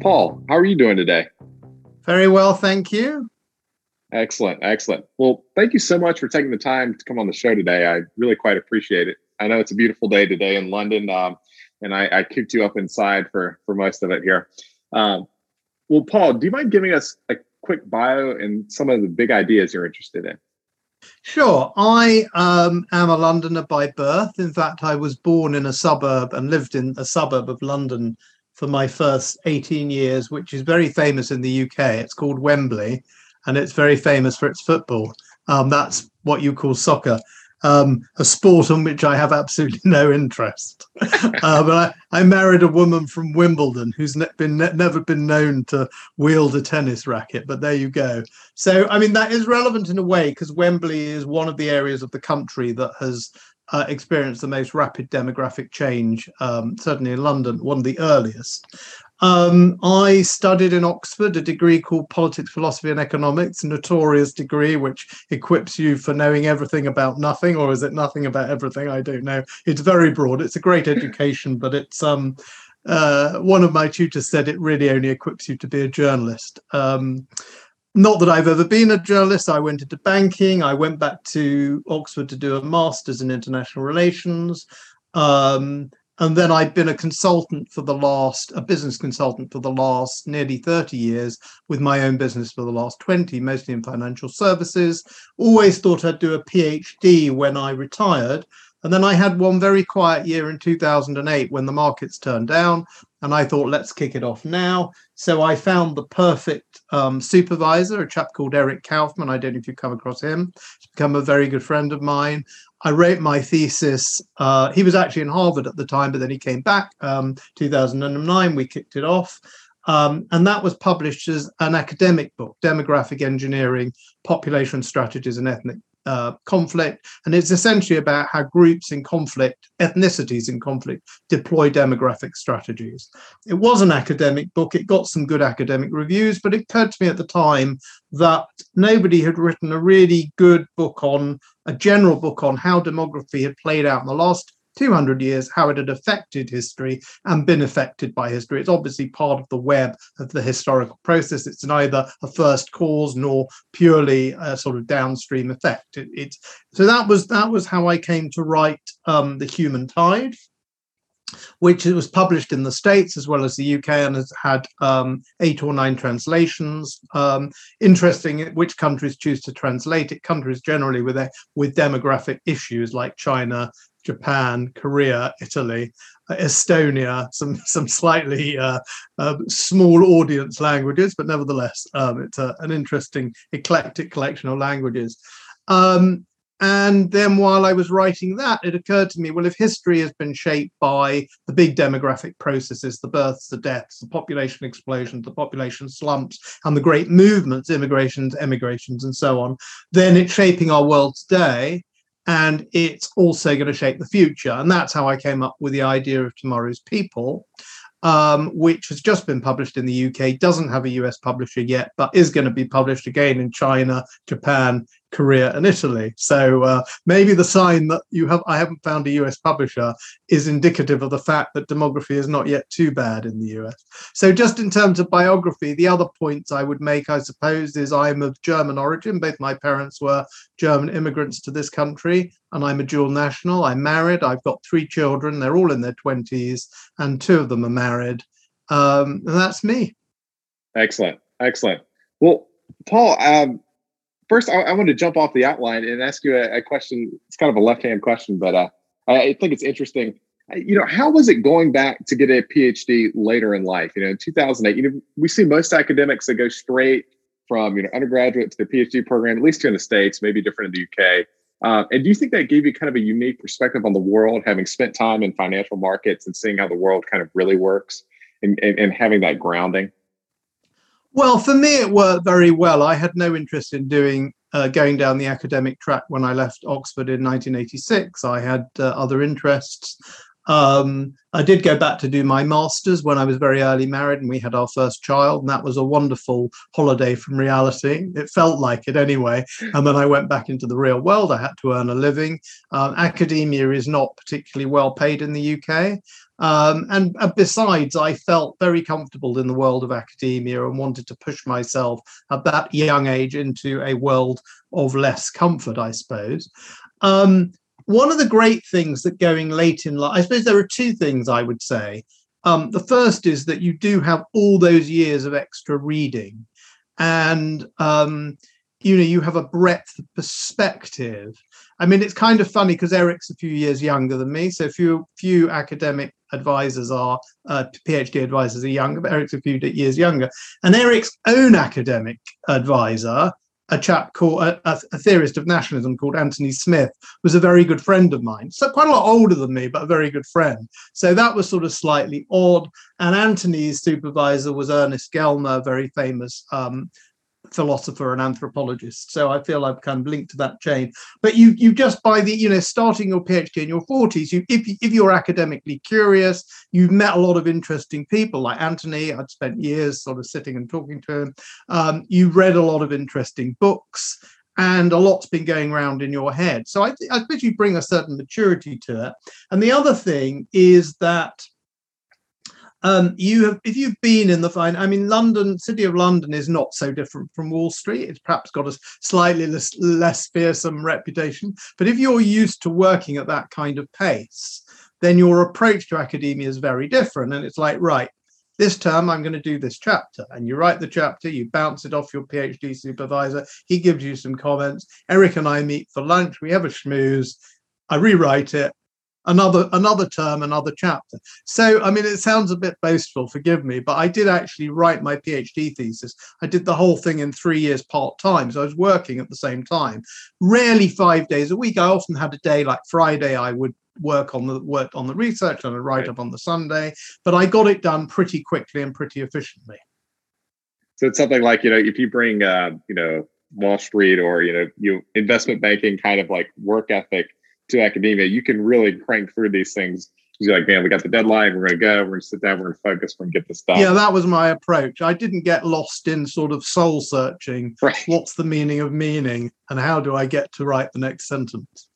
Paul, how are you doing today? Very well, thank you. Excellent, excellent. Well, thank you so much for taking the time to come on the show today. I really quite appreciate it. I know it's a beautiful day today in London, um, and I, I kicked you up inside for for most of it here. Um, well, Paul, do you mind giving us a quick bio and some of the big ideas you're interested in? Sure. I um, am a Londoner by birth. In fact, I was born in a suburb and lived in a suburb of London for my first 18 years, which is very famous in the UK. It's called Wembley, and it's very famous for its football. Um, that's what you call soccer, um, a sport on which I have absolutely no interest. uh, but I, I, married a woman from Wimbledon who's ne- been ne- never been known to wield a tennis racket. But there you go. So I mean that is relevant in a way because Wembley is one of the areas of the country that has uh, experienced the most rapid demographic change, um, certainly in London, one of the earliest. Um, I studied in Oxford a degree called Politics, Philosophy, and Economics, a notorious degree which equips you for knowing everything about nothing, or is it nothing about everything? I don't know. It's very broad. It's a great education, but it's um, uh, one of my tutors said it really only equips you to be a journalist. Um, not that I've ever been a journalist. I went into banking. I went back to Oxford to do a master's in international relations. Um, and then I've been a consultant for the last, a business consultant for the last nearly 30 years with my own business for the last 20, mostly in financial services. Always thought I'd do a PhD when I retired. And then I had one very quiet year in 2008 when the markets turned down. And I thought, let's kick it off now. So I found the perfect um, supervisor, a chap called Eric Kaufmann. I don't know if you've come across him. He's become a very good friend of mine. I wrote my thesis. Uh, he was actually in Harvard at the time, but then he came back. Um, 2009, we kicked it off. Um, and that was published as an academic book, Demographic Engineering, Population Strategies and Ethnic uh, conflict. And it's essentially about how groups in conflict, ethnicities in conflict, deploy demographic strategies. It was an academic book, it got some good academic reviews, but it occurred to me at the time that nobody had written a really good book on a general book on how demography had played out in the last 200 years, how it had affected history and been affected by history. It's obviously part of the web of the historical process. It's neither a first cause nor purely a sort of downstream effect. It, it so that was that was how I came to write um, the Human Tide which was published in the States as well as the UK and has had um, eight or nine translations. Um, interesting which countries choose to translate it. Countries generally with, with demographic issues like China, Japan, Korea, Italy, uh, Estonia, some some slightly uh, uh, small audience languages, but nevertheless, um, it's a, an interesting eclectic collection of languages. Um, and then while I was writing that, it occurred to me well, if history has been shaped by the big demographic processes, the births, the deaths, the population explosions, the population slumps, and the great movements, immigrations, emigrations, and so on, then it's shaping our world today and it's also going to shape the future. And that's how I came up with the idea of Tomorrow's People, um, which has just been published in the UK, doesn't have a US publisher yet, but is going to be published again in China, Japan, Korea, and Italy. So uh, maybe the sign that you have I haven't found a US publisher is indicative of the fact that demography is not yet too bad in the US. So just in terms of biography, the other points I would make, I suppose, is I'm of German origin. Both my parents were German immigrants to this country, and I'm a dual national. I'm married. I've got three children. They're all in their 20s, and two of them are married. Um, and that's me. Excellent. Excellent. Well, Paul, um, first, I, I want to jump off the outline and ask you a, a question. It's kind of a left hand question, but uh, I think it's interesting. You know, how was it going back to get a PhD later in life? You know, in 2008, you know, we see most academics that go straight from you know undergraduate to the PhD program, at least here in the states, maybe different in the UK. Uh, and do you think that gave you kind of a unique perspective on the world, having spent time in financial markets and seeing how the world kind of really works and, and, and having that grounding? Well, for me, it worked very well. I had no interest in doing uh, going down the academic track when I left Oxford in 1986. I had uh, other interests. Um, I did go back to do my master's when I was very early married and we had our first child, and that was a wonderful holiday from reality. It felt like it anyway. And then I went back into the real world. I had to earn a living. Um, academia is not particularly well paid in the UK. Um, and, besides, I felt very comfortable in the world of academia and wanted to push myself at that young age into a world of less comfort, I suppose. Um, one of the great things that going late in life, I suppose there are two things I would say. Um, the first is that you do have all those years of extra reading, and um, you know you have a breadth of perspective. I mean, it's kind of funny because Eric's a few years younger than me, so few few academic advisors are uh, PhD advisors are younger, but Eric's a few years younger. And Eric's own academic advisor, a chap called a, a, theorist of nationalism called Anthony Smith, was a very good friend of mine. So quite a lot older than me, but a very good friend. So that was sort of slightly odd. And Anthony's supervisor was Ernest Gellner, very famous um, philosopher and anthropologist. So I feel I've kind of linked to that chain. But you you just by the you know starting your PhD in your 40s, you if you, if you're academically curious, you've met a lot of interesting people like Anthony. I'd spent years sort of sitting and talking to him. Um, you read a lot of interesting books. And a lot's been going around in your head. So I, I suppose you bring a certain maturity to it. And the other thing is that um, you have, if you've been in the fine, I mean, London, City of London is not so different from Wall Street. It's perhaps got a slightly less, less fearsome reputation. But if you're used to working at that kind of pace, then your approach to academia is very different. And it's like, right, this term I'm going to do this chapter. And you write the chapter, you bounce it off your PhD supervisor. He gives you some comments. Eric and I meet for lunch. We have a schmooze. I rewrite it another another term another chapter. So i mean it sounds a bit boastful forgive me but i did actually write my phd thesis. I did the whole thing in three years part time so i was working at the same time. Rarely five days a week. I often had a day like friday i would work on the work on the research and i write up on the sunday but i got it done pretty quickly and pretty efficiently. So it's something like you know if you bring uh, you know wall street or you know you investment banking kind of like work ethic to academia, you can really crank through these things. You're like, man, we got the deadline. We're going to go. We're going to sit down. We're going to focus. We're going to get this done. Yeah, that was my approach. I didn't get lost in sort of soul searching. Right. What's the meaning of meaning, and how do I get to write the next sentence?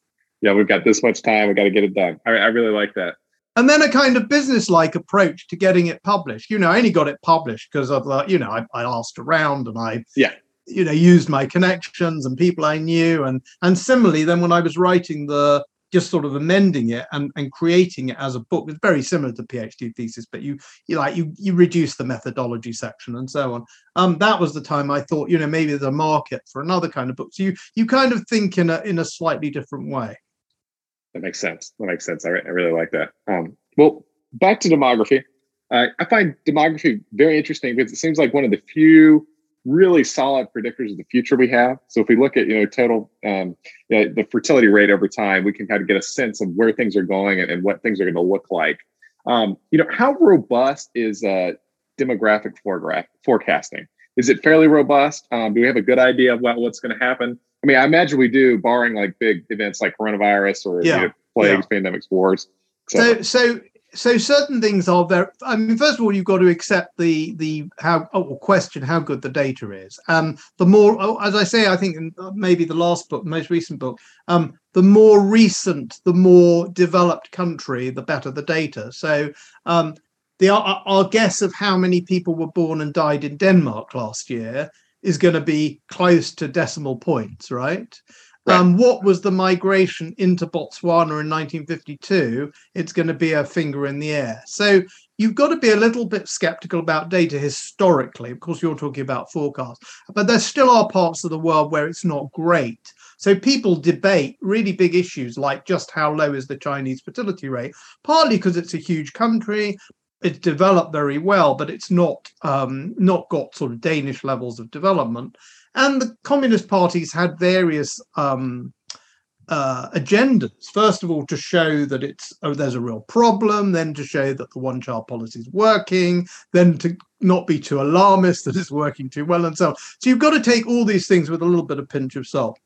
Yeah, we've got this much time. We got to get it done. I, I really like that. And then a kind of business-like approach to getting it published. You know, I only got it published because of the, you know, I, I asked around and I yeah you know used my connections and people i knew and and similarly then when i was writing the just sort of amending it and, and creating it as a book. It's very similar to PhD thesis, but you you like you you reduce the methodology section and so on. Um, that was the time I thought, you know, maybe there's a market for another kind of book. So you you kind of think in a in a slightly different way. That makes sense. That makes sense. I, re- I really like that. Um, well, back to demography. Uh, I find demography very interesting because it seems like one of the few really solid predictors of the future we have. So if we look at you know total um, you know, the fertility rate over time, we can kind of get a sense of where things are going and, and what things are going to look like. Um, you know, how robust is uh, demographic forecasting? Is it fairly robust? Um, do we have a good idea of what, what's going to happen? I mean, I imagine we do, barring like big events like coronavirus or yeah. you know, plagues, yeah. pandemics, wars. So, so so certain things are very i mean first of all you've got to accept the the how oh, or question how good the data is. Um the more oh, as i say i think uh, maybe the last book most recent book um the more recent the more developed country the better the data. So um the our, our guess of how many people were born and died in denmark last year is going to be close to decimal points right Right. Um, what was the migration into Botswana in 1952? It's going to be a finger in the air. So you've got to be a little bit skeptical about data historically. Of course, you're talking about forecasts, but there still are parts of the world where it's not great. So people debate really big issues like just how low is the Chinese fertility rate, partly because it's a huge country, it's developed very well, but it's not um, not got sort of Danish levels of development. And the communist parties had various um, uh, agendas. First of all, to show that it's oh, there's a real problem, then to show that the one child policy is working, then to not be too alarmist that it's working too well, and so on. So you've got to take all these things with a little bit of pinch of salt.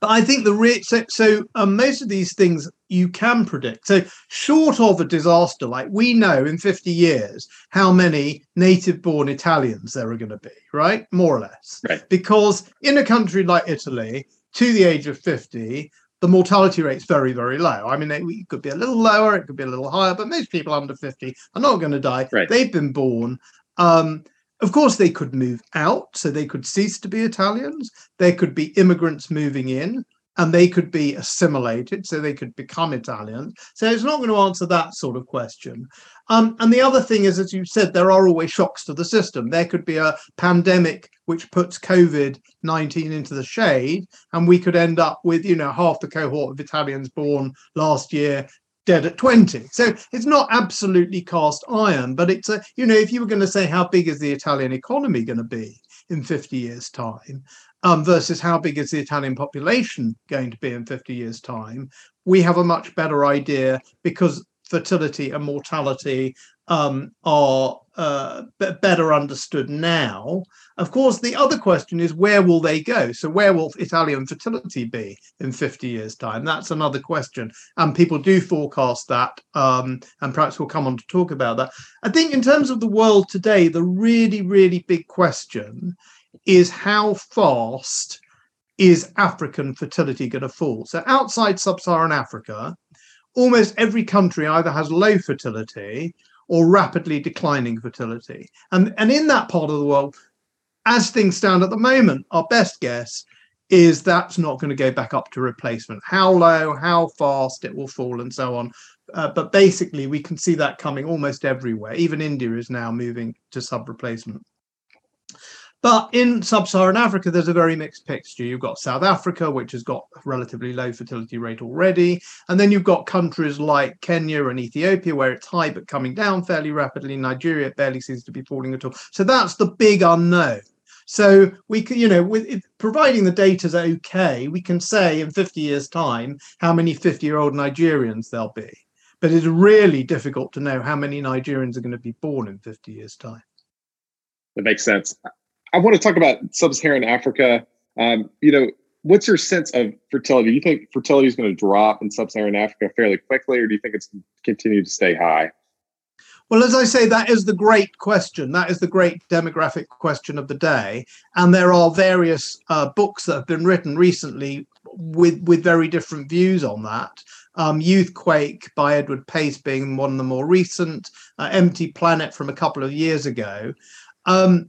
But I think the re- so, so um, most of these things you can predict. So short of a disaster, like we know in 50 years how many native-born Italians there are going to be, right? More or less. Right. Because in a country like Italy, to the age of 50, the mortality rate's very, very low. I mean, it could be a little lower, it could be a little higher, but most people under 50 are not going to die. Right. They've been born. Um, of course, they could move out, so they could cease to be Italians. There could be immigrants moving in, and they could be assimilated, so they could become Italians. So it's not going to answer that sort of question. Um, and the other thing is, as you said, there are always shocks to the system. There could be a pandemic which puts COVID 19 into the shade, and we could end up with, you know, half the cohort of Italians born last year dead at 20. So it's not absolutely cast iron, but it's a, you know, if you were going to say how big is the Italian economy going to be in 50 years' time um, versus how big is the Italian population going to be in 50 years' time, we have a much better idea because fertility and mortality um, are uh, b- better understood now. Of course, the other question is where will they go? So, where will Italian fertility be in 50 years' time? That's another question. And people do forecast that. Um, and perhaps we'll come on to talk about that. I think, in terms of the world today, the really, really big question is how fast is African fertility going to fall? So, outside sub Saharan Africa, almost every country either has low fertility or rapidly declining fertility. And, and in that part of the world, as things stand at the moment, our best guess is that's not going to go back up to replacement. How low, how fast it will fall, and so on. Uh, but basically, we can see that coming almost everywhere. Even India is now moving to sub replacement. But in sub Saharan Africa, there's a very mixed picture. You've got South Africa, which has got a relatively low fertility rate already. And then you've got countries like Kenya and Ethiopia, where it's high but coming down fairly rapidly. Nigeria, barely seems to be falling at all. So that's the big unknown. So we can, you know, with providing the data's okay, we can say in 50 years' time how many 50-year-old Nigerians there'll be. But it's really difficult to know how many Nigerians are going to be born in 50 years' time. That makes sense. I want to talk about sub-Saharan Africa. Um, you know, what's your sense of fertility? Do you think fertility is going to drop in sub-Saharan Africa fairly quickly, or do you think it's continue to stay high? Well, as I say, that is the great question. That is the great demographic question of the day. And there are various uh, books that have been written recently with with very different views on that. Um, Youthquake by Edward Paice being one of the more recent, uh, Empty Planet from a couple of years ago. Um,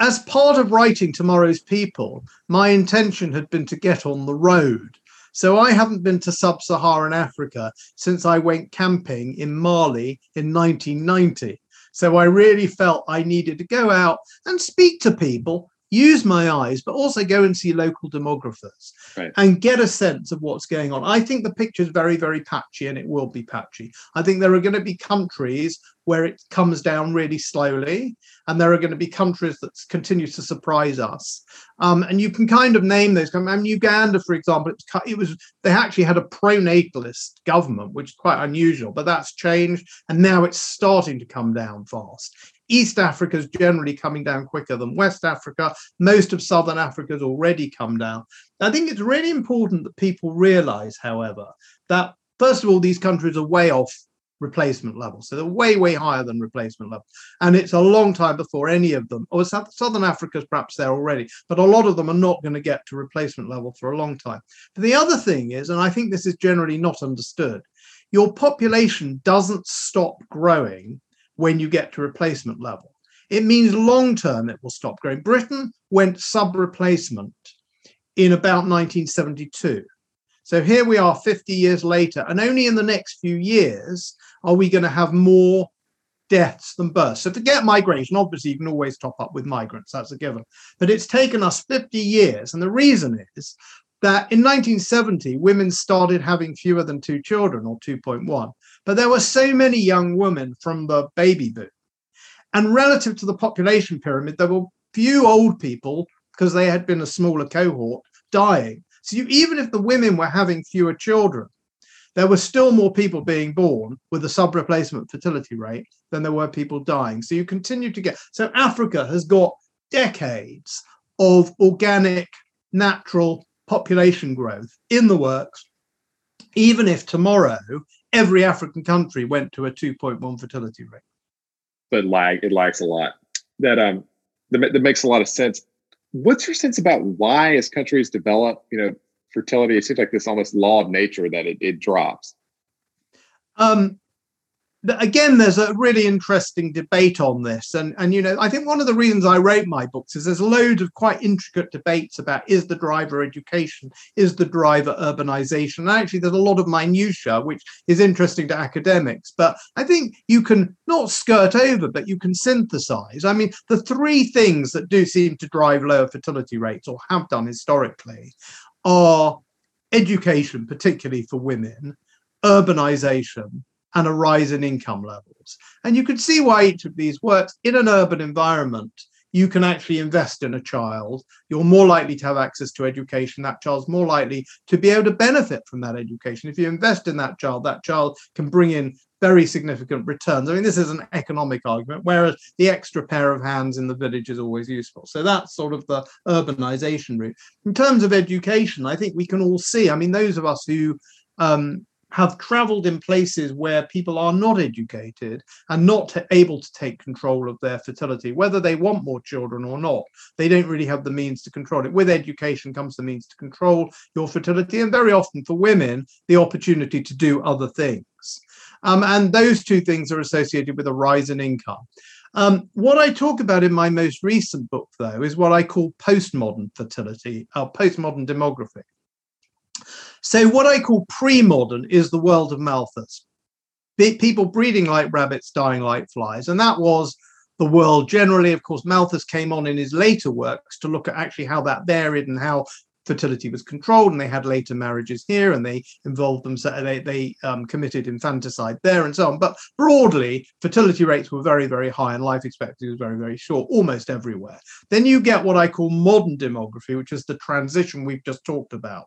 as part of writing Tomorrow's People, my intention had been to get on the road. So I haven't been to sub Saharan Africa since I went camping in Mali in 1990. So I really felt I needed to go out and speak to people use my eyes, but also go and see local demographers right. and get a sense of what's going on. I think the picture is very, very patchy and it will be patchy. I think there are going to be countries where it comes down really slowly, and there are going to be countries that continue to surprise us. Um, and you can kind of name those. I mean, Uganda, for example, it was, it was they actually had a pro-natalist government, which is quite unusual, but that's changed, and now it's starting to come down fast. East Africa is generally coming down quicker than West Africa. Most of Southern Africa has already come down. I think it's really important that people realize, however, that first of all, these countries are way off replacement level. So they're way, way higher than replacement level. And it's a long time before any of them, or Southern Africa's perhaps there already, but a lot of them are not going to get to replacement level for a long time. But the other thing is, and I think this is generally not understood, your population doesn't stop growing when you get to replacement level. It means long term it will stop growing. Britain went sub replacement in about 1972. So here we are 50 years later, and only in the next few years are we going to have more deaths than births. So forget migration. Obviously, you can always top up with migrants, that's a given. But it's taken us 50 years. And the reason is that in 1970, women started having fewer than two children or 2.1. But there were so many young women from the baby boom. And relative to the population pyramid, there were few old people because they had been a smaller cohort dying. So you, even if the women were having fewer children, there were still more people being born with a sub replacement fertility rate than there were people dying. So you continue to get, so Africa has got decades of organic, natural population growth in the works, even if tomorrow every African country went to a 2.1 fertility rate. But lag, it lags a lot. That um, that, that makes a lot of sense. What's your sense about why, as countries develop, you know, fertility, it seems like this almost law of nature that it, it drops. Um, again, there's a really interesting debate on this. And, and, you know, I think one of the reasons I wrote my books is there's loads of quite intricate debates about is the driver education, is the driver urbanization. And actually, there's a lot of minutiae, which is interesting to academics. But I think you can not skirt over, but you can synthesize. I mean, the three things that do seem to drive lower fertility rates or have done historically are education, particularly for women, urbanization, and a rise in income levels. And you can see why each of these works in an urban environment. You can actually invest in a child. You're more likely to have access to education. That child's more likely to be able to benefit from that education. If you invest in that child, that child can bring in very significant returns. I mean, this is an economic argument, whereas the extra pair of hands in the village is always useful. So that's sort of the urbanization route. In terms of education, I think we can all see, I mean, those of us who um, have traveled in places where people are not educated and not able to take control of their fertility, whether they want more children or not. They don't really have the means to control it. With education comes the means to control your fertility, and very often for women, the opportunity to do other things. Um, and those two things are associated with a rise in income. Um, what I talk about in my most recent book, though, is what I call postmodern fertility, uh, postmodern demography. So, what I call pre modern is the world of Malthus. People breeding like rabbits, dying like flies. And that was the world generally. Of course, Malthus came on in his later works to look at actually how that varied and how fertility was controlled. And they had later marriages here and they involved themselves they, they um, committed infanticide there and so on. But broadly fertility rates were very very high and life expectancy was very very short almost everywhere. Then you get what i call modern demography which is the transition we've just talked about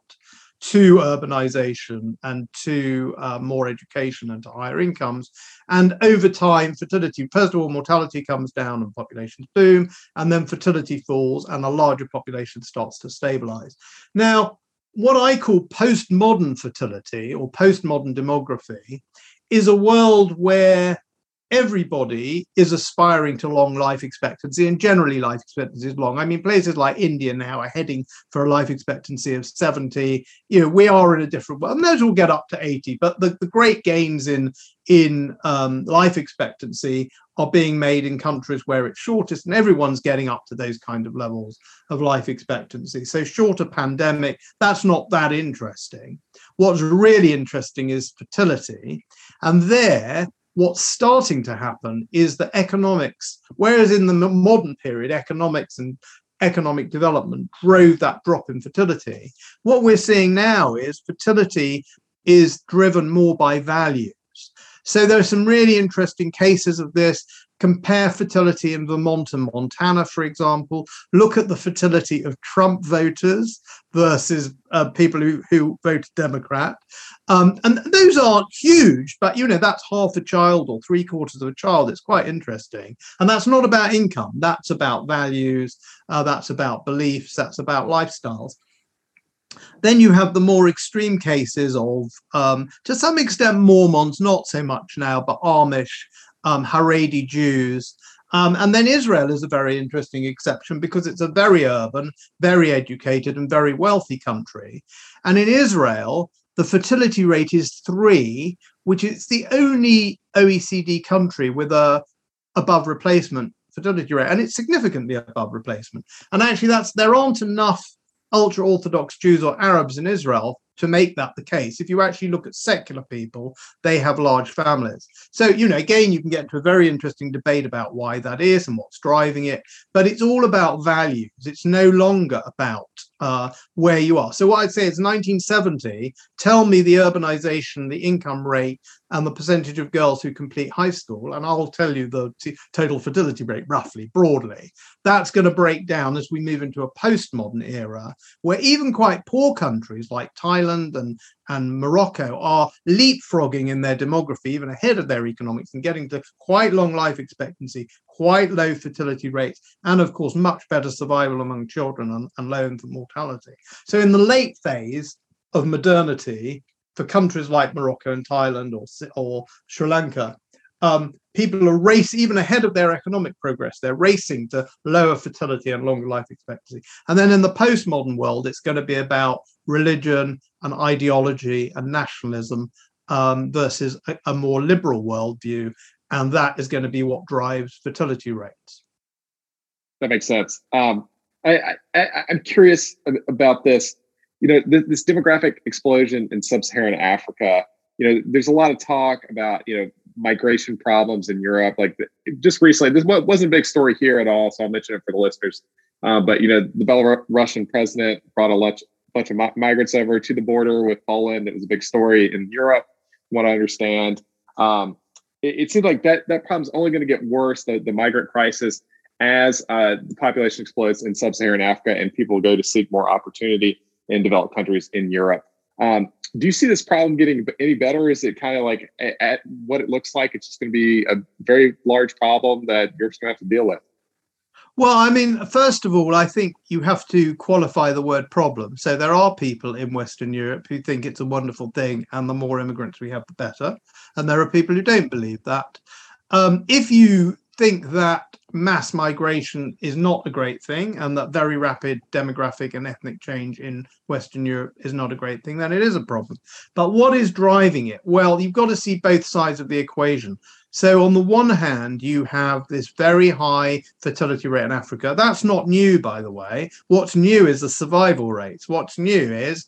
to urbanization and to uh, more education and to higher incomes. And over time, fertility, first of all, mortality comes down and populations boom, and then fertility falls and a larger population starts to stabilize. Now, what I call postmodern fertility or postmodern demography is a world where everybody is aspiring to long life expectancy and generally life expectancy is long. I mean places like india now are heading for a life expectancy of 70 you know we are in a different world. And those will get up to 80 but the, the great gains in in um, life expectancy are being made in countries where it's shortest and everyone's getting up to those kind of levels of life expectancy. So shorter pandemic that's not that interesting. What's really interesting is fertility. And there what's starting to happen is that economics, whereas in the modern period, economics and economic development drove that drop in fertility, what we're seeing now is fertility is driven more by values. So there are some really interesting cases of this compare fertility in Vermont and Montana, for example, look at the fertility of Trump voters versus uh, people who, who voted Democrat. Um, and those aren't huge, but you know, that's half a child or three quarters of a child. It's quite interesting. And that's not about income, that's about values, uh, that's about beliefs, that's about lifestyles. Then you have the more extreme cases of, um, to some extent, Mormons, not so much now, but Amish um, Haredi Jews. Um, and then Israel is a very interesting exception because it's a very urban, very educated, and very wealthy country. And in Israel, the fertility rate is three, which is the only OECD country with a above replacement fertility rate, and it's significantly above replacement. And actually, that's there aren't enough ultra Orthodox Jews or Arabs in Israel to make that the case. If you actually look at secular people, they have large families. So, you know, again, you can get into a very interesting debate about why that is and what's driving it, but it's all about values. It's no longer about uh, where you are. So what I'd say is 1970. Tell me the urbanization, the income rate, and the percentage of girls who complete high school, and I'll tell you the t- total fertility rate roughly, broadly. That's going to break down as we move into a postmodern era, where even quite poor countries like Thailand and and Morocco are leapfrogging in their demography, even ahead of their economics, and getting to quite long life expectancy, quite low fertility rates, and of course, much better survival among children and, and low infant mortality. So, in the late phase of modernity, for countries like Morocco and Thailand or, or Sri Lanka, um, people are racing even ahead of their economic progress. They're racing to lower fertility and longer life expectancy. And then in the postmodern world, it's going to be about religion and ideology and nationalism um, versus a, a, more liberal worldview. And that is going to be what drives fertility rates. That makes sense. Um, I, I, I'm curious about this. You know, this, this demographic explosion in sub-Saharan Africa. You know, there's a lot of talk about you know migration problems in Europe. Like just recently, this wasn't a big story here at all, so I'll mention it for the listeners. Uh, but you know, the Belarusian president brought a bunch, bunch of mi- migrants over to the border with Poland. It was a big story in Europe. What I understand, um, it, it seems like that that problem's only going to get worse. The, the migrant crisis as uh, the population explodes in sub-Saharan Africa and people go to seek more opportunity in developed countries in Europe. Um, do you see this problem getting any better? Is it kind of like at, at what it looks like? It's just going to be a very large problem that Europe's going to have to deal with. Well, I mean, first of all, I think you have to qualify the word problem. So there are people in Western Europe who think it's a wonderful thing, and the more immigrants we have, the better. And there are people who don't believe that. Um, if you think that mass migration is not a great thing and that very rapid demographic and ethnic change in Western Europe is not a great thing, then it is a problem. But what is driving it? Well, you've got to see both sides of the equation. So, on the one hand, you have this very high fertility rate in Africa. That's not new, by the way. What's new is the survival rates. What's new is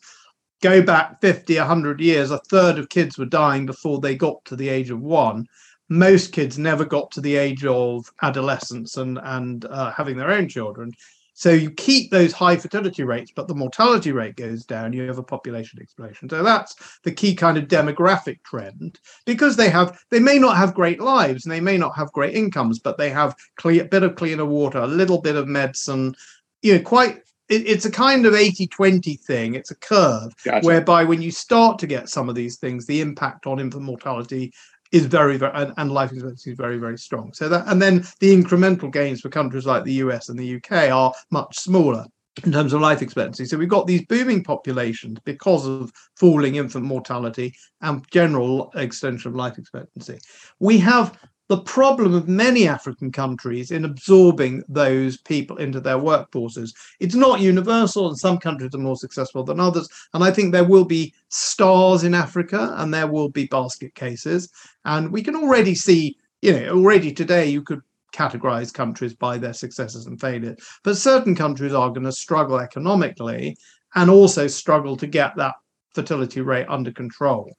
go back 50, 100 years, a third of kids were dying before they got to the age of one most kids never got to the age of adolescence and and uh, having their own children. So you keep those high fertility rates, but the mortality rate goes down. You have a population explosion. So that's the key kind of demographic trend because they have they may not have great lives and they may not have great incomes, but they have clear bit of cleaner water, a little bit of medicine, you know, quite it's a kind of 80 20 thing. It's a curve gotcha. whereby when you start to get some of these things, the impact on infant mortality is very, very and, and, life expectancy is very, very strong. So that and then the incremental gains for countries like the US and the UK are much smaller in terms of life expectancy. So we've got these booming populations because of falling infant mortality and general extension of life expectancy. We have the problem of many African countries in absorbing those people into their workforces. It's not universal, and some countries are more successful than others. And I think there will be stars in Africa and there will be basket cases. And we can already see, you know, already today you could categorize countries by their successes and failures. But certain countries are going to struggle economically and also struggle to get that fertility rate under control.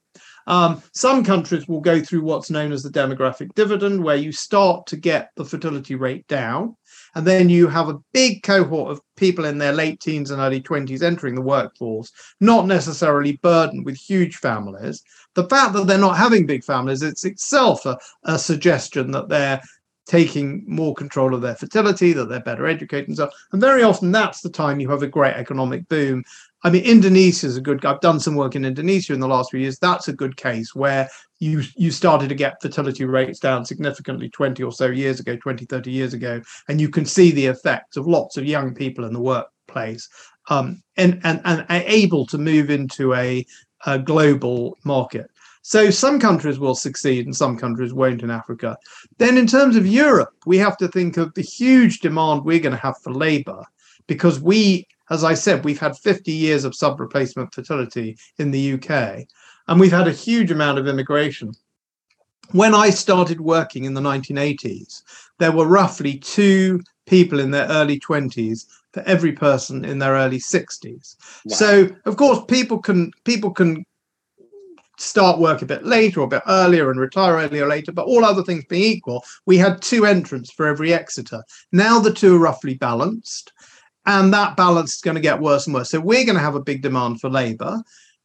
Um, some countries will go through what's known as the demographic dividend, where you start to get the fertility rate down. And then you have a big cohort of people in their late teens and early 20s entering the workforce, not necessarily burdened with huge families. The fact that they're not having big families, it's itself a, a suggestion that they're taking more control of their fertility, that they're better educated and so. And very often that's the time you have a great economic boom I mean, Indonesia is a good. I've done some work in Indonesia in the last few years. That's a good case where you you started to get fertility rates down significantly 20 or so years ago, 20, 30 years ago, and you can see the effects of lots of young people in the workplace um, and, and and able to move into a, a global market. So some countries will succeed and some countries won't in Africa. Then in terms of Europe, we have to think of the huge demand we're going to have for labor because we as I said, we've had 50 years of sub replacement fertility in the UK, and we've had a huge amount of immigration. When I started working in the 1980s, there were roughly two people in their early 20s for every person in their early 60s. Wow. So, of course, people can people can start work a bit later or a bit earlier and retire earlier or later, but all other things being equal, we had two entrants for every exiter. Now the two are roughly balanced And that balance is going to get worse and worse. So we're going to have a big demand for labor.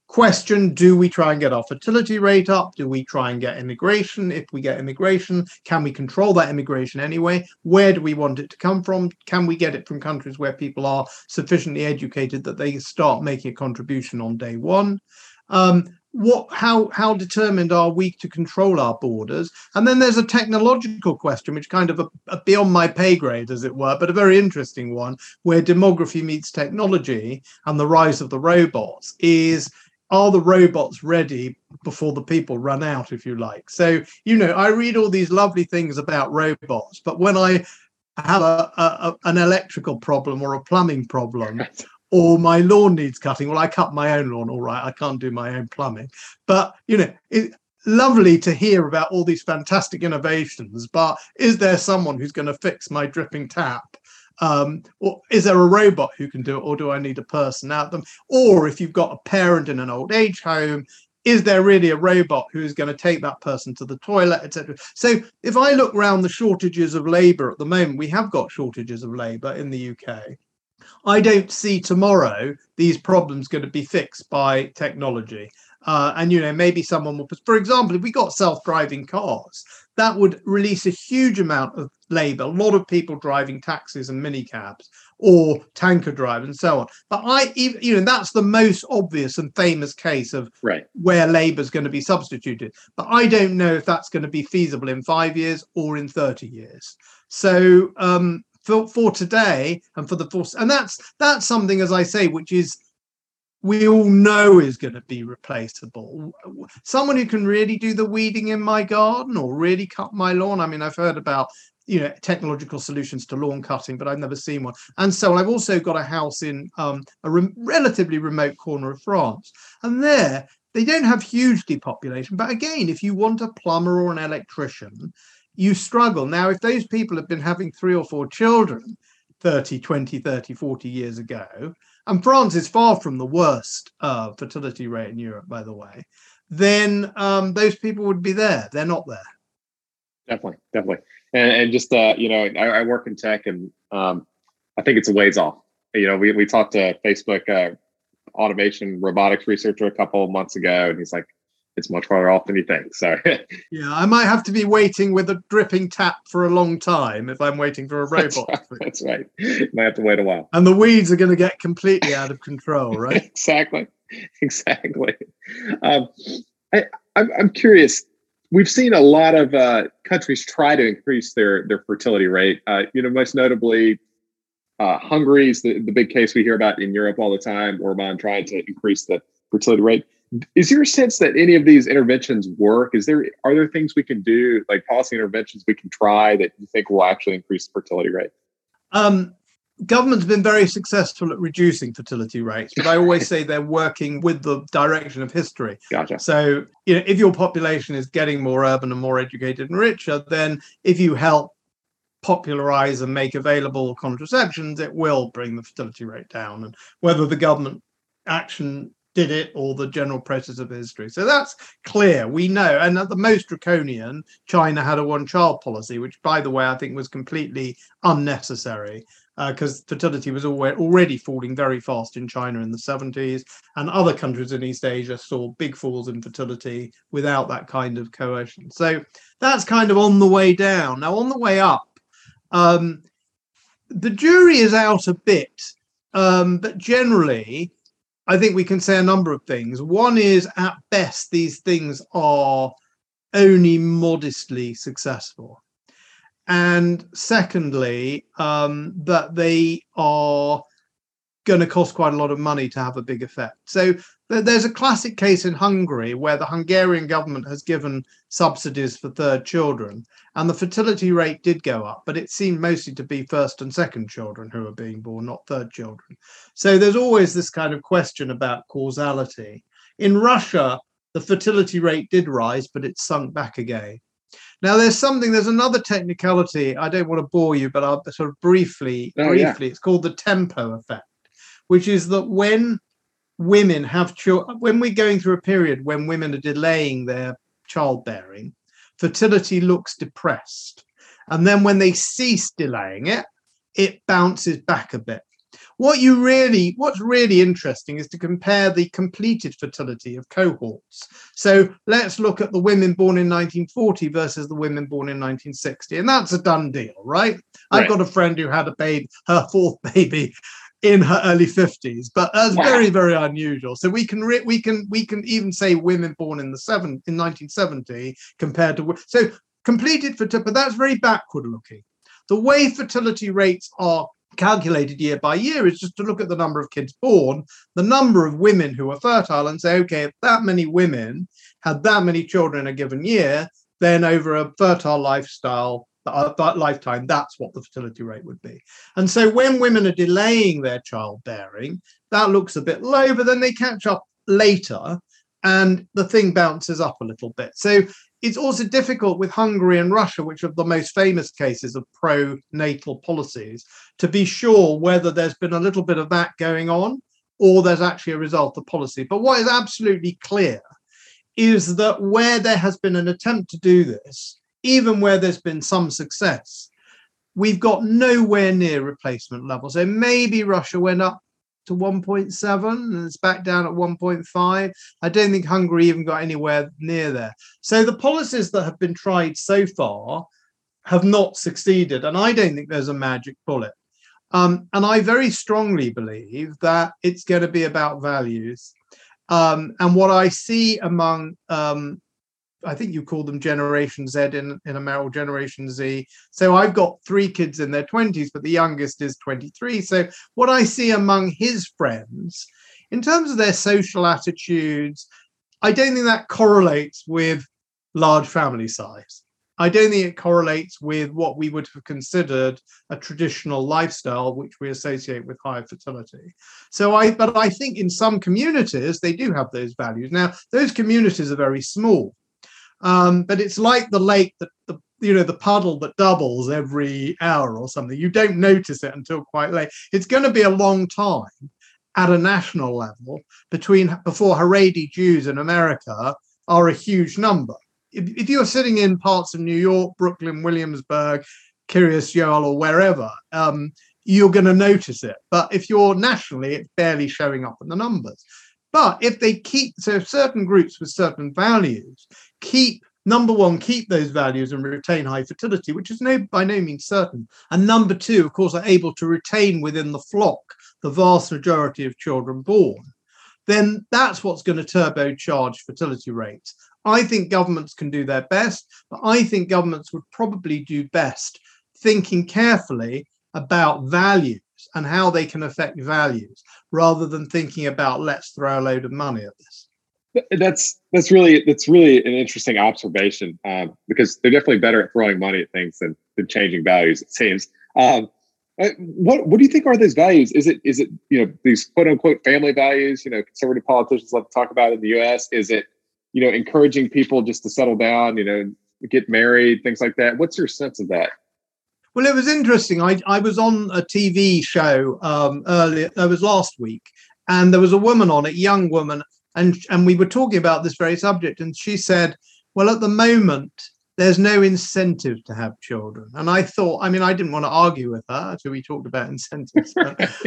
Question do we try and get our fertility rate up? Do we try and get immigration? If we get immigration can we control that immigration anyway? Where do we want it to come from? Can we get it from countries where people are sufficiently educated that they start making a contribution on day one? Um, what how how determined are we to control our borders and then there's a technological question which kind of a, a beyond my pay grade as it were but a very interesting one where demography meets technology and the rise of the robots is are the robots ready before the people run out, if you like? So, you know, I read all these lovely things about robots, but when I have a, a an electrical problem or a plumbing problem, or my lawn needs cutting, well, I cut my own lawn, all right, I can't do my own plumbing. But, you know, it, lovely to hear about all these fantastic innovations, but is there someone who's going to fix my dripping tap? Um, or is there a robot who can do it, or do I need a person out them? Or if you've got a parent in an old age home, is there really a robot who's going to take that person to the toilet, etc.? So if I look around the shortages of labour at the moment, we have got shortages of labour in the UK. I don't see tomorrow these problems going to be fixed by technology. Uh, and you know maybe someone will for example if we got self-driving cars that would release a huge amount of labor, a lot of people driving taxis and minicabs or tanker drive and so on. But I, you know, that's the most obvious and famous case of right. where labor is going to be substituted. But I don't know if that's going to be feasible in five years or in 30 years. So um, for, for today and for the force, and that's that's something, as I say, which is we all know is going to be replaceable. Someone who can really do the weeding in my garden or really cut my lawn. I mean, I've heard about you know technological solutions to lawn cutting, but I've never seen one. And so I've also got a house in um, a re- relatively remote corner of France, and there they don't have huge depopulation. But again, if you want a plumber or an electrician, you struggle. Now, if those people have been having three or four children 30, 20, 30, 40 years ago, and France is far from the worst uh, fertility rate in Europe, by the way, then um, those people would be there. They're not there. Definitely, definitely. And, and just, uh, you know, I, I, work in tech and um, I think it's a ways off. You know, we, we talked to Facebook uh, automation robotics researcher a couple of months ago, and he's like, it's much farther off than you think. So yeah, I might have to be waiting with a dripping tap for a long time if I'm waiting for a robot. That's right. You might have to wait a while. And the weeds are going to get completely out of control, right? exactly. Exactly. Um, I, I'm, I'm curious. We've seen a lot of uh, countries try to increase their their fertility rate. Uh, you know, most notably, uh, Hungary is the, the big case we hear about in Europe all the time. Orban trying to increase the fertility rate is your sense that any of these interventions work? Is there are there things we can do like policy interventions we can try that you think will actually increase the fertility rate? Um, government's been very successful at reducing fertility rates but i always say they're working with the direction of history. Gotcha. So you know if your population is getting more urban and more educated and richer then if you help popularize and make available contraceptions it will bring the fertility rate down. And whether the government action did it or the general process of history. So that's clear. We know. And at the most draconian, China had a one child policy, which, by the way, I think was completely unnecessary because uh, fertility was already falling very fast in China in the 70s. And other countries in East Asia saw big falls in fertility without that kind of coercion. So that's kind of on the way down. Now, on the way up, um, the jury is out a bit. Um, but generally, I think we can say a number of things. One is, at best, these things are only modestly successful. And secondly, um, that they are going to cost quite a lot of money to have a big effect. So there's a classic case in Hungary where the Hungarian government has given subsidies for third children, and the fertility rate did go up, but it seemed mostly to be first and second children who are being born, not third children. So there's always this kind of question about causality. In Russia, the fertility rate did rise, but it sunk back again. Now, there's something, there's another technicality. I don't want to bore you, but I'll sort of briefly, oh, briefly, yeah. it's called the tempo effect, which is that when women have children, when we're going through a period when women are delaying their childbearing, fertility looks depressed. And then when they cease delaying it, it bounces back a bit. what you really what's really interesting is to compare the completed fertility of cohorts so let's look at the women born in 1940 versus the women born in 1960 and that's a done deal right, right. i've got a friend who had a baby her fourth baby in her early 50s but that's wow. very very unusual so we can re- we can we can even say women born in the seven in 1970 compared to so completed fertility but that's very backward looking the way fertility rates are calculated year by year is just to look at the number of kids born, the number of women who are fertile, and say, okay, if that many women had that many children in a given year, then over a fertile lifestyle, that lifetime, that's what the fertility rate would be. And so when women are delaying their childbearing, that looks a bit low, but then they catch up later and the thing bounces up a little bit. So it's also difficult with Hungary and Russia, which are the most famous cases of pro natal policies, to be sure whether there's been a little bit of that going on or there's actually a result of policy. But what is absolutely clear is that where there has been an attempt to do this, even where there's been some success, we've got nowhere near replacement levels. So maybe Russia went up to 1.7 and it's back down at 1.5. I don't think Hungary even got anywhere near there. So the policies that have been tried so far have not succeeded. And I don't think there's a magic bullet. Um, and I very strongly believe that it's going to be about values. Um, and what I see among um, I think you call them Generation Z in, in America, Generation Z. So I've got three kids in their 20s, but the youngest is 23. So what I see among his friends, in terms of their social attitudes, I don't think that correlates with large family size. I don't think it correlates with what we would have considered a traditional lifestyle, which we associate with higher fertility. So I, but I think in some communities they do have those values. Now those communities are very small. Um, but it's like the lake that the you know the puddle that doubles every hour or something. You don't notice it until quite late. It's going to be a long time at a national level between before Haredi Jews in America are a huge number. If, if you're sitting in parts of New York, Brooklyn, Williamsburg, Kiryas Yoel, or wherever, um, you're going to notice it. But if you're nationally, it's barely showing up in the numbers. But if they keep so certain groups with certain values keep number one, keep those values and retain high fertility, which is no by no means certain. And number two, of course, are able to retain within the flock the vast majority of children born, then that's what's going to turbocharge fertility rates. I think governments can do their best, but I think governments would probably do best thinking carefully about values and how they can affect values rather than thinking about let's throw a load of money at this. That's that's really that's really an interesting observation um, because they're definitely better at throwing money at things than, than changing values. It seems. Um, uh, what what do you think are those values? Is it is it you know these quote unquote family values? You know, conservative politicians love to talk about in the U.S. Is it you know encouraging people just to settle down? You know, get married, things like that. What's your sense of that? Well, it was interesting. I, I was on a TV show um, earlier. It was last week, and there was a woman on it, young woman, and and we were talking about this very subject and she said well at the moment there's no incentive to have children. And I thought, I mean, I didn't want to argue with her until we talked about incentives.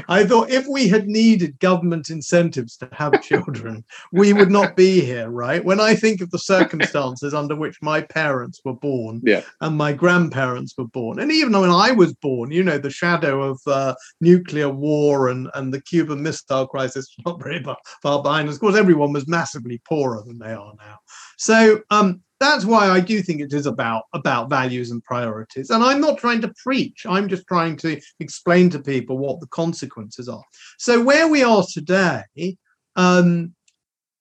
I thought if we had needed government incentives to have children, we would not be here, right? When I think of the circumstances under which my parents were born yeah. and my grandparents were born, and even when I was born, you know, the shadow of uh, nuclear war and, and the Cuban Missile Crisis not very far, far behind us. Of course, everyone was massively poorer than they are now. So, um, that's why I do think it is about about values and priorities. And I'm not trying to preach. I'm just trying to explain to people what the consequences are. So where we are today, um,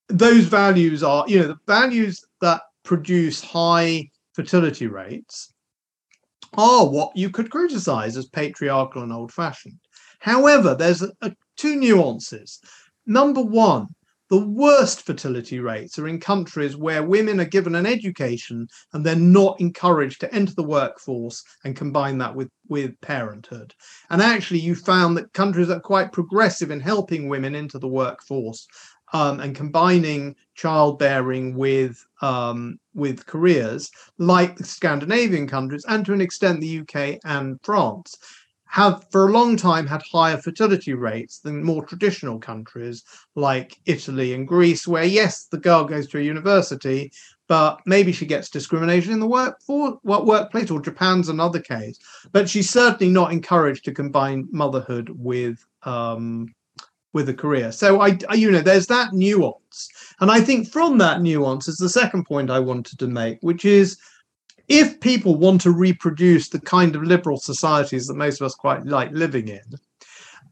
those values are, you know, the values that produce high fertility rates are what you could criticize as patriarchal and old-fashioned. However, there's a, a, two nuances. Number one, the worst fertility rates are in countries where women are given an education and they're not encouraged to enter the workforce and combine that with, with parenthood. And actually, you found that countries that are quite progressive in helping women into the workforce um, and combining childbearing with um, with careers, like the Scandinavian countries, and to an extent the UK and France, have for a long time had higher fertility rates than more traditional countries like Italy and Greece, where yes, the girl goes to a university, but maybe she gets discrimination in the work for what workplace, or Japan's another case. But she's certainly not encouraged to combine motherhood with um, with a career. So I, I, you know, there's that nuance, and I think from that nuance is the second point I wanted to make, which is if people want to reproduce the kind of liberal societies that most of us quite like living in,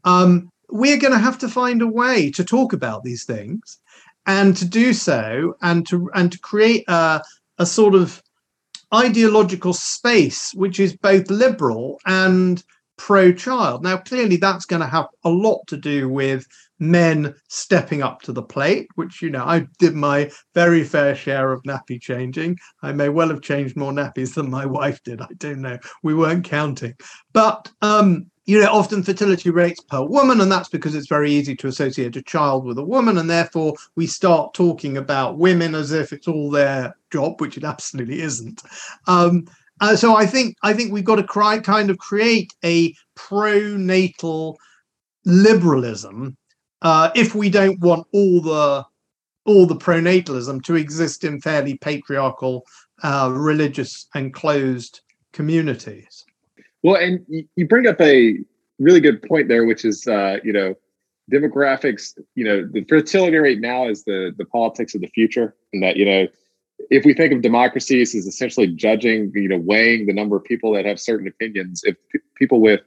um, we're going to have to find a way to talk about these things and to do so and to and to create a, a sort of ideological space which is both liberal and pro-child. Now, clearly, that's going to have a lot to do with men stepping up to the plate, which, you know, I did my very fair share of nappy changing. I may well have changed more nappies than my wife did. I don't know. We weren't counting. But, um, you know, often fertility rates per woman, and that's because it's very easy to associate a child with a woman. And therefore, we start talking about women as if it's all their job, which it absolutely isn't. Um, uh, so I think I think we've got to cry, kind of create a pro-natal liberalism uh, if we don't want all the all the pronatalism to exist in fairly patriarchal, uh, religious, and closed communities. Well, and you bring up a really good point there, which is uh, you know demographics. You know, the fertility rate now is the the politics of the future, and that you know if we think of democracies as essentially judging, you know, weighing the number of people that have certain opinions, if p- people with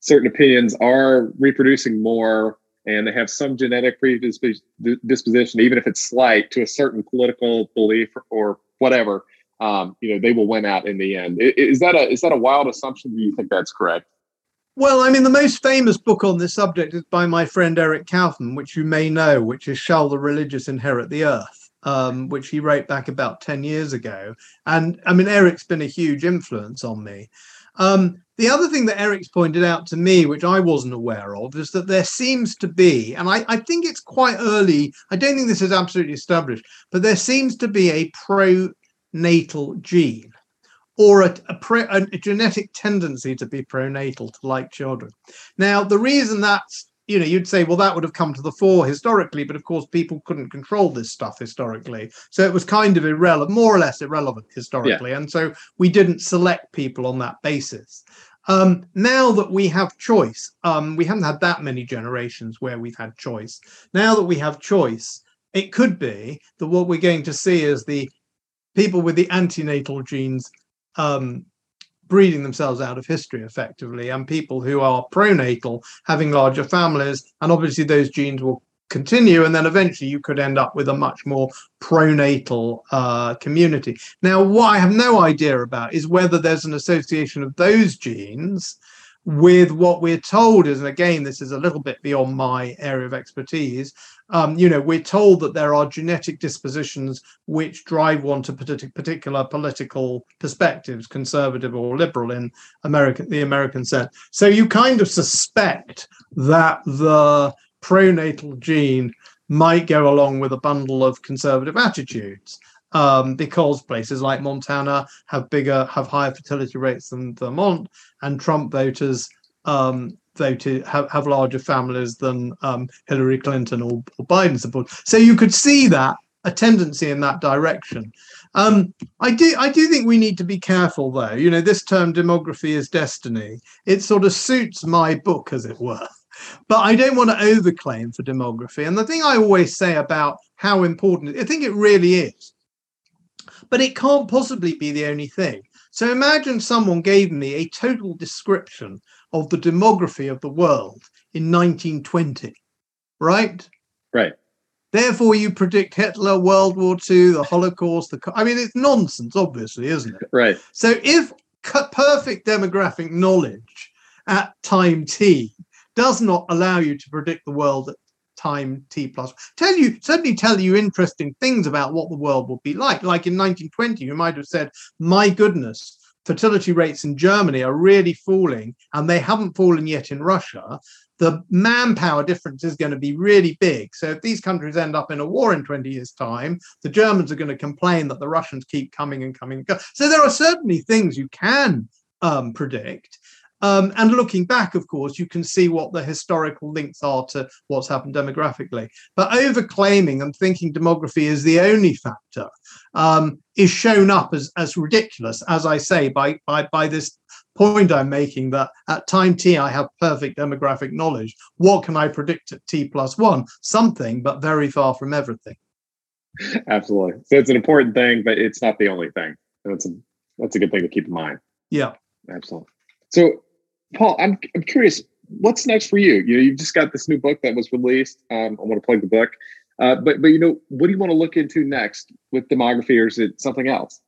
certain opinions are reproducing more and they have some genetic predisposition, even if it's slight, to a certain political belief or whatever, um, you know, they will win out in the end. Is that a is that a wild assumption? Do you think that's correct? Well, I mean, the most famous book on this subject is by my friend Eric Kaufmann, which you may know, which is "Shall the Religious Inherit the Earth," um, which he wrote back about ten years ago. And I mean, Eric's been a huge influence on me. Um, the other thing that Eric's pointed out to me, which I wasn't aware of, is that there seems to be, and I, I think it's quite early, I don't think this is absolutely established, but there seems to be a pronatal gene or a, a, a, genetic tendency to be pronatal to like children. Now, the reason that's you know, you'd say, well, that would have come to the fore historically, but of course, people couldn't control this stuff historically. So it was kind of irrelevant, more or less irrelevant historically. Yeah. And so we didn't select people on that basis. Um, now that we have choice, um, we haven't had that many generations where we've had choice. Now that we have choice, it could be that what we're going to see is the people with the antenatal genes um, breeding themselves out of history effectively, and people who are pronatal having larger families, and obviously those genes will continue, and then eventually you could end up with a much more pronatal uh, community. Now, what I have no idea about is whether there's an association of those genes with what we're told is, and again, this is a little bit beyond my area of expertise. Um, you know, we're told that there are genetic dispositions which drive one to particular political perspectives, conservative or liberal in American the American sense. So you kind of suspect that the pronatal gene might go along with a bundle of conservative attitudes um, because places like Montana have bigger, have higher fertility rates than Vermont, and Trump voters um, voted have, have larger families than um, Hillary Clinton or, or Biden support. So you could see that a tendency in that direction. Um, I do I do think we need to be careful though. You know, this term demography is destiny. It sort of suits my book, as it were. But I don't want to overclaim for demography. And the thing I always say about how important I think it really is but it can't possibly be the only thing. So imagine someone gave me a total description of the demography of the world in 1920, right? Right. Therefore, you predict Hitler, World War II, the Holocaust. The I mean, it's nonsense, obviously, isn't it? Right. So, if perfect demographic knowledge at time t does not allow you to predict the world at time t plus tell you certainly tell you interesting things about what the world would be like like in 1920 you might have said my goodness fertility rates in germany are really falling and they haven't fallen yet in russia the manpower difference is going to be really big. So if these countries end up in a war in 20 years' time, the Germans are going to complain that the Russians keep coming and coming. So there are certainly things you can um, predict. Um, and looking back, of course, you can see what the historical links are to what's happened demographically. But overclaiming and thinking demography is the only factor um, is shown up as, as ridiculous, as I say, by, by, by this point I'm making that at time t I have perfect demographic knowledge. What can I predict at t plus one? Something, but very far from everything. Absolutely. So it's an important thing, but it's not the only thing. That's a that's a good thing to keep in mind. Yeah. Absolutely. So Paul, I'm I'm curious, what's next for you? You know, you've just got this new book that was released. Um, I want to plug the book. Uh, but but you know, what do you want to look into next with demography, or is it something else?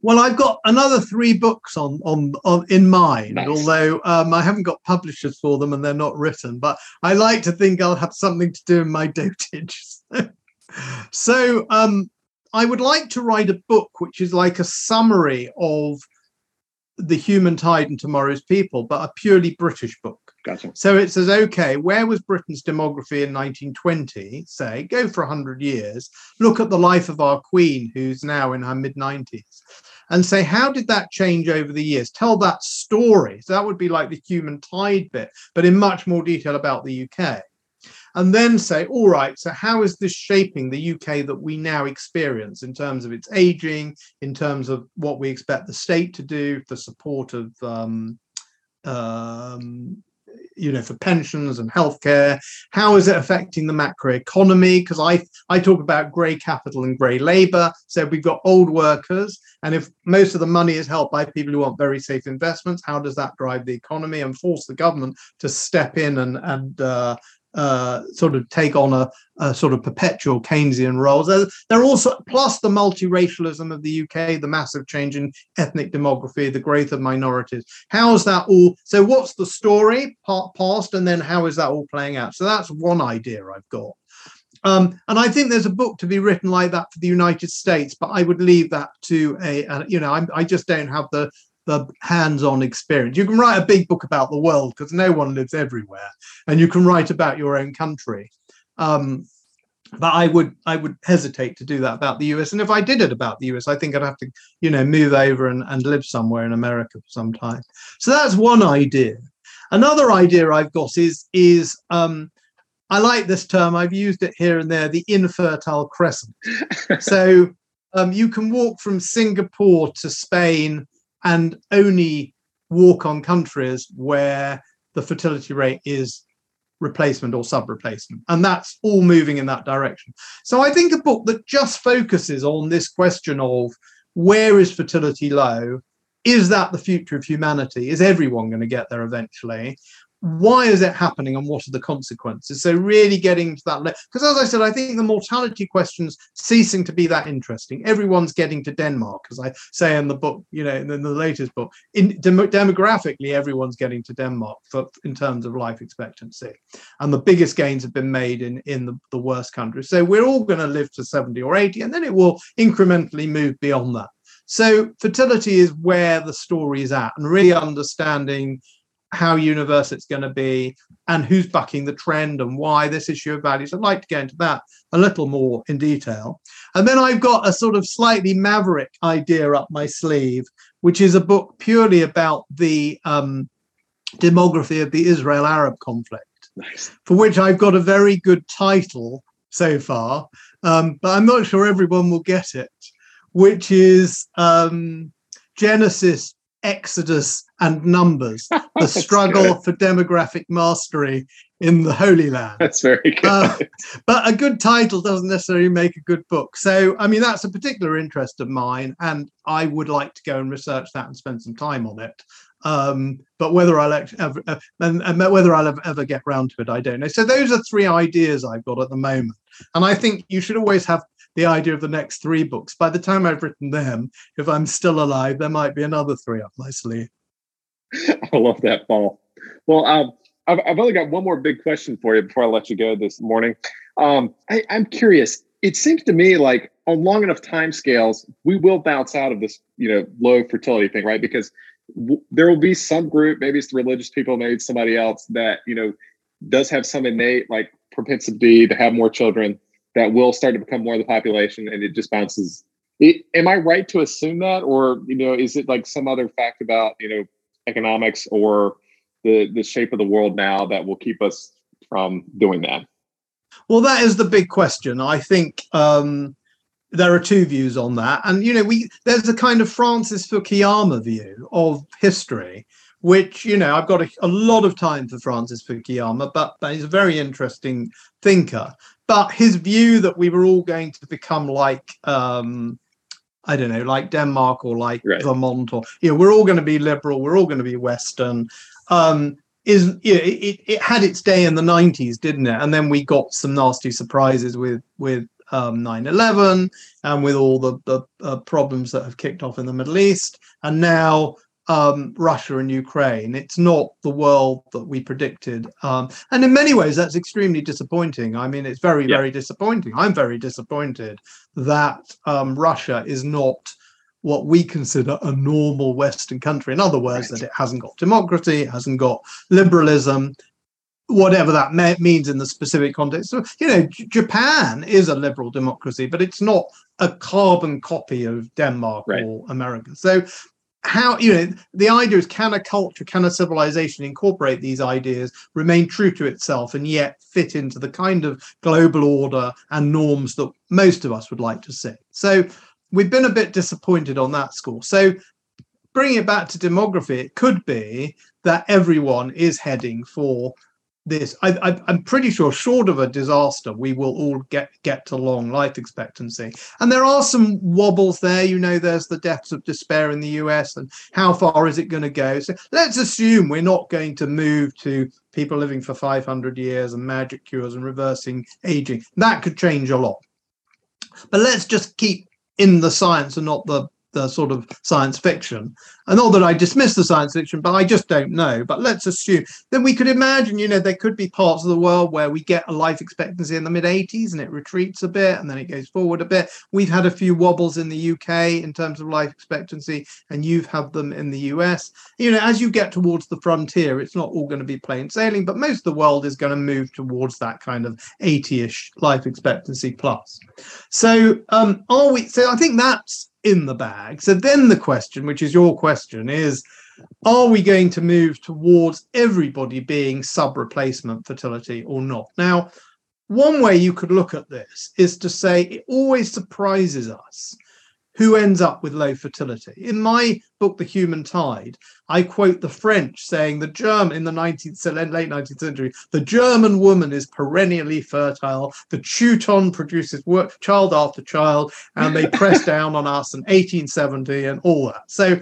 Well, I've got another three books on on, on in mind, Nice. although um, I haven't got publishers for them and they're not written. But I like to think I'll have something to do in my dotage. so um, I would like to write a book which is like a summary of the human tide and tomorrow's people, but a purely British book. Gotcha. So it says, okay, where was Britain's demography in 1920? Say, go for 100 years, look at the life of our Queen, who's now in her mid 90s, and say, how did that change over the years? Tell that story. So that would be like the human tide bit, but in much more detail about the UK. And then say, all right, so how is this shaping the UK that we now experience in terms of its aging, in terms of what we expect the state to do, the support of um, um, you know, for pensions and healthcare? How is it affecting the macroeconomy? Because I I talk about grey capital and grey labour. So we've got old workers, and if most of the money is held by people who want very safe investments, how does that drive the economy and force the government to step in and and uh, uh, sort of take on a, a sort of perpetual Keynesian role. There, there are also plus the multiracialism of the UK, the massive change in ethnic demography, the growth of minorities. How is that all? So, what's the story part past, and then how is that all playing out? So that's one idea I've got. Um, and I think there's a book to be written like that for the United States, but I would leave that to a, a you know, I'm, I just don't have the the hands-on experience. You can write a big book about the world because no one lives everywhere, and you can write about your own country. Um, but I would I would hesitate to do that about the US. And if I did it about the US, I think I'd have to, you know, move over and, and live somewhere in America for some time. So that's one idea. Another idea I've got is is um, I like this term. I've used it here and there. The infertile crescent. so um, you can walk from Singapore to Spain and only walk on countries where the fertility rate is replacement or sub replacement. And that's all moving in that direction. So I think a book that just focuses on this question of where is fertility low? Is that the future of humanity? Is everyone going to get there eventually? Why is it happening and what are the consequences? So really getting to that level. because as i said i think the mortality questions ceasing to be that interesting. Everyone's getting to denmark as i say in the book you know in the latest book. In dem- demographically everyone's getting to denmark for, in terms of life expectancy. And the biggest gains have been made in in the, the worst countries. So we're all going to live to 70 or 80 and then it will incrementally move beyond that. So fertility is where the story is at and really understanding how universe it's going to be and who's bucking the trend and why this issue of values. I'd like to get into that a little more in detail. And then I've got a sort of slightly maverick idea up my sleeve, which is a book purely about the um, demography of the Israel Arab conflict, Nice. for which I've got a very good title so far, um, but I'm not sure everyone will get it, which is um, Genesis, Exodus, and Numbers the struggle good. for demographic mastery in the Holy Land. That's very good. Uh, but a good title doesn't necessarily make a good book. So, I mean, that's a particular interest of mine, and I would like to go and research that and spend some time on it. Um, but whether I'll ever, uh, and, and whether I'll ever, ever get round to it, I don't know. So those are three ideas I've got at the moment, and I think you should always have the idea of the next three books. By the time I've written them, if I'm still alive, there might be another three up my sleeve. I love that, Paul. Well, um, I've, I've only got one more big question for you before I let you go this morning. Um, I, I'm curious. It seems to me like on long enough time scales, we will bounce out of this, you know, low fertility thing, right? Because w- there will be some group, maybe it's the religious people, maybe it's somebody else that you know does have some innate like propensity to have more children that will start to become more of the population, and it just bounces. It, am I right to assume that, or you know, is it like some other fact about you know economics or the the shape of the world now that will keep us from doing that? Well, that is the big question. I think um, there are two views on that, and you know, we there's a kind of Francis Fukuyama view of history, which you know I've got a, a lot of time for Francis Fukuyama, but, but he's a very interesting thinker. But his view that we were all going to become like um, I don't know, like Denmark or like right. Vermont, or you know, we're all going to be liberal, we're all going to be Western. Um, is you know, it, it had its day in the 90s, didn't it? And then we got some nasty surprises with with um, 9/11 and with all the the uh, problems that have kicked off in the Middle East, and now um, Russia and Ukraine. It's not the world that we predicted. Um, and in many ways, that's extremely disappointing. I mean, it's very, yeah. very disappointing. I'm very disappointed that um, Russia is not what we consider a normal Western country. In other words, right. that it hasn't got democracy, it hasn't got liberalism, whatever that may, means in the specific context. So, you know, J- Japan is a liberal democracy, but it's not a carbon copy of Denmark right. or America. So how you know the idea is can a culture can a civilization incorporate these ideas remain true to itself and yet fit into the kind of global order and norms that most of us would like to see? So we've been a bit disappointed on that score. So bringing it back to demography it could be that everyone is heading for this. I, am pretty sure, short of a disaster, we will all get get to long life expectancy. And there are some wobbles there. You know, there's the deaths of despair in the US, and how far is it going to go? So let's assume we're not going to move to people living for 500 years and magic cures and reversing aging. That could change a lot. But let's just keep in the science and not the the sort of science fiction. And not that I dismiss the science fiction, but I just don't know. But let's assume then we could imagine, you know, there could be parts of the world where we get a life expectancy in the mid 80s and it retreats a bit and then it goes forward a bit. We've had a few wobbles in the UK in terms of life expectancy, and you've had them in the US. You know, as you get towards the frontier, it's not all going to be plain sailing, but most of the world is going to move towards that kind of 80-ish life expectancy plus. So um are we so I think that's in the bag. So then the question, which is your question, is are we going to move towards everybody being sub replacement fertility or not? Now, one way you could look at this is to say it always surprises us who ends up with low fertility. In my book, The Human Tide, I quote the French saying the German in the 19th, late 19th century, the German woman is perennially fertile. The Teuton produces work, child after child, and they press down on us in 1870 and all that. So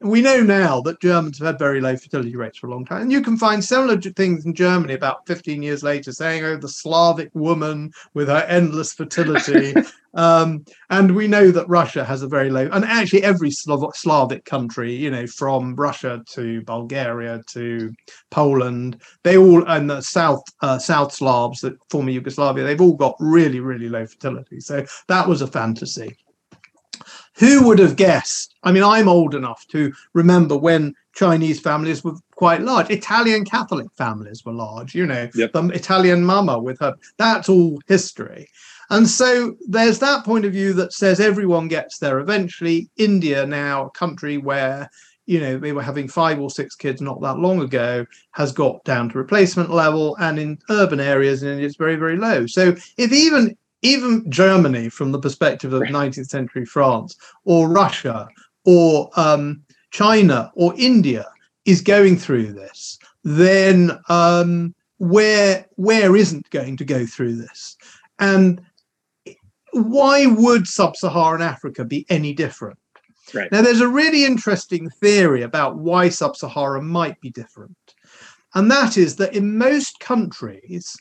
we know now that Germans have had very low fertility rates for a long time. And you can find similar things in Germany about 15 years later saying, oh, the Slavic woman with her endless fertility. um, and we know that Russia has a very low, and actually every Slavic country, you know, from Russia to Bulgaria to Poland, they all, and the South, uh, South Slavs, that former Yugoslavia, they've all got really, really low fertility. So that was a fantasy. Who would have guessed? I mean, I'm old enough to remember when Chinese families were quite large. Italian Catholic families were large, you know, yep. the Italian mama with her. That's all history. And so there's that point of view that says everyone gets there eventually. India, now a country where you know they were having five or six kids not that long ago has got down to replacement level and in urban areas and it's very very low so if even even Germany, from the perspective of 19th century France, or Russia, or um, China, or India, is going through this, then um, where where isn't going to go through this? And why would sub-Saharan Africa be any different? Right. Now, there's a really interesting theory about why sub-Saharan might be different, and that is that in most countries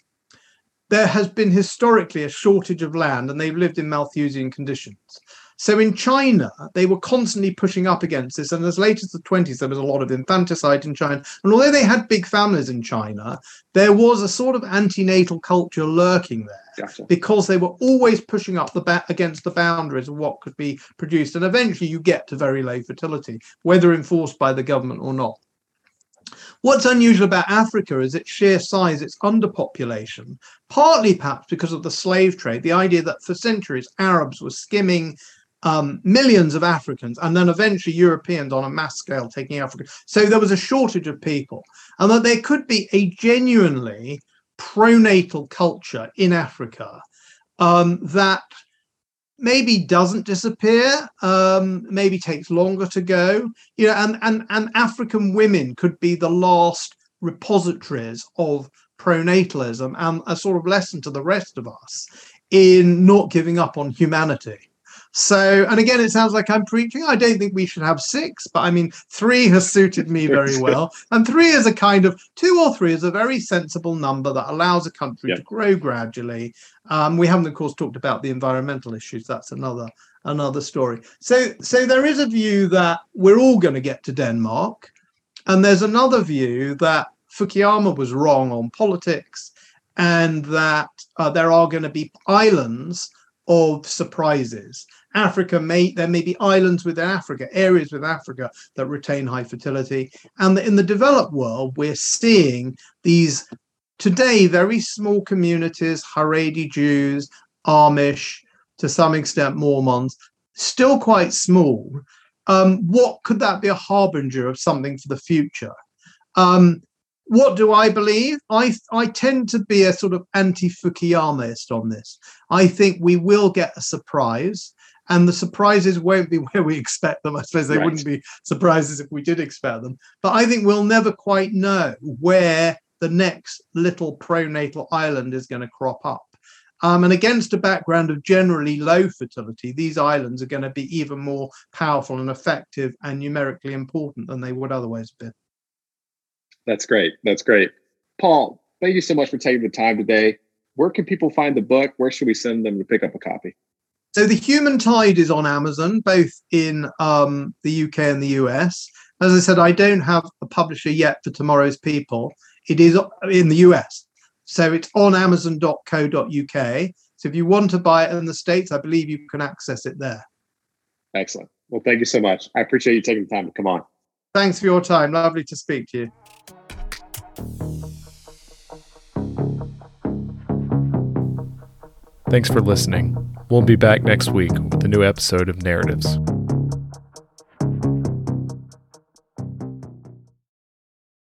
there has been historically a shortage of land and they've lived in Malthusian conditions. So in China, they were constantly pushing up against this. And as late as the 20s, there was a lot of infanticide in China. And although they had big families in China, there was a sort of antenatal culture lurking there gotcha. because they were always pushing up the ba- against the boundaries of what could be produced. And eventually you get to very low fertility, whether enforced by the government or not. What's unusual about Africa is its sheer size, its underpopulation, partly perhaps because of the slave trade, the idea that for centuries Arabs were skimming um, millions of Africans, and then eventually Europeans on a mass scale taking Africa. So there was a shortage of people, and that there could be a genuinely pronatal culture in Africa um, that maybe doesn't disappear, um, maybe takes longer to go. You know, and and and African women could be the last repositories of pronatalism and a sort of lesson to the rest of us in not giving up on humanity. So, and again, it sounds like I'm preaching. I don't think we should have six, but I mean, three has suited me very well. And three is a kind of two or three is a very sensible number that allows a country to grow gradually. Um, we haven't, of course, talked about the environmental issues. That's another another story. So, so there is a view that we're all going to get to Denmark, and there's another view that Fukuyama was wrong on politics, and that uh, there are going to be islands of surprises. Africa may there may be islands within Africa, areas within Africa that retain high fertility, and in the developed world we're seeing these today very small communities, Haredi Jews, Amish, to some extent Mormons, still quite small. Um, what could that be a harbinger of something for the future? Um, what do I believe? I I tend to be a sort of anti-Fukuyamist on this. I think we will get a surprise, and the surprises won't be where we expect them. I suppose they right. wouldn't be surprises if we did expect them. But I think we'll never quite know where the next little pronatal island is going to crop up. Um, and against a background of generally low fertility, these islands are going to be even more powerful and effective and numerically important than they would otherwise have been. That's great. That's great. Paul, thank you so much for taking the time today. Where can people find the book? Where should we send them to pick up a copy? So, The Human Tide is on Amazon, both in um, the UK and the US. As I said, I don't have a publisher yet for Tomorrow's People. It is in the US. So, it's on amazon.co.uk. So, if you want to buy it in the States, I believe you can access it there. Excellent. Well, thank you so much. I appreciate you taking the time to come on. Thanks for your time. Lovely to speak to you. Thanks for listening. We'll be back next week with a new episode of Narratives.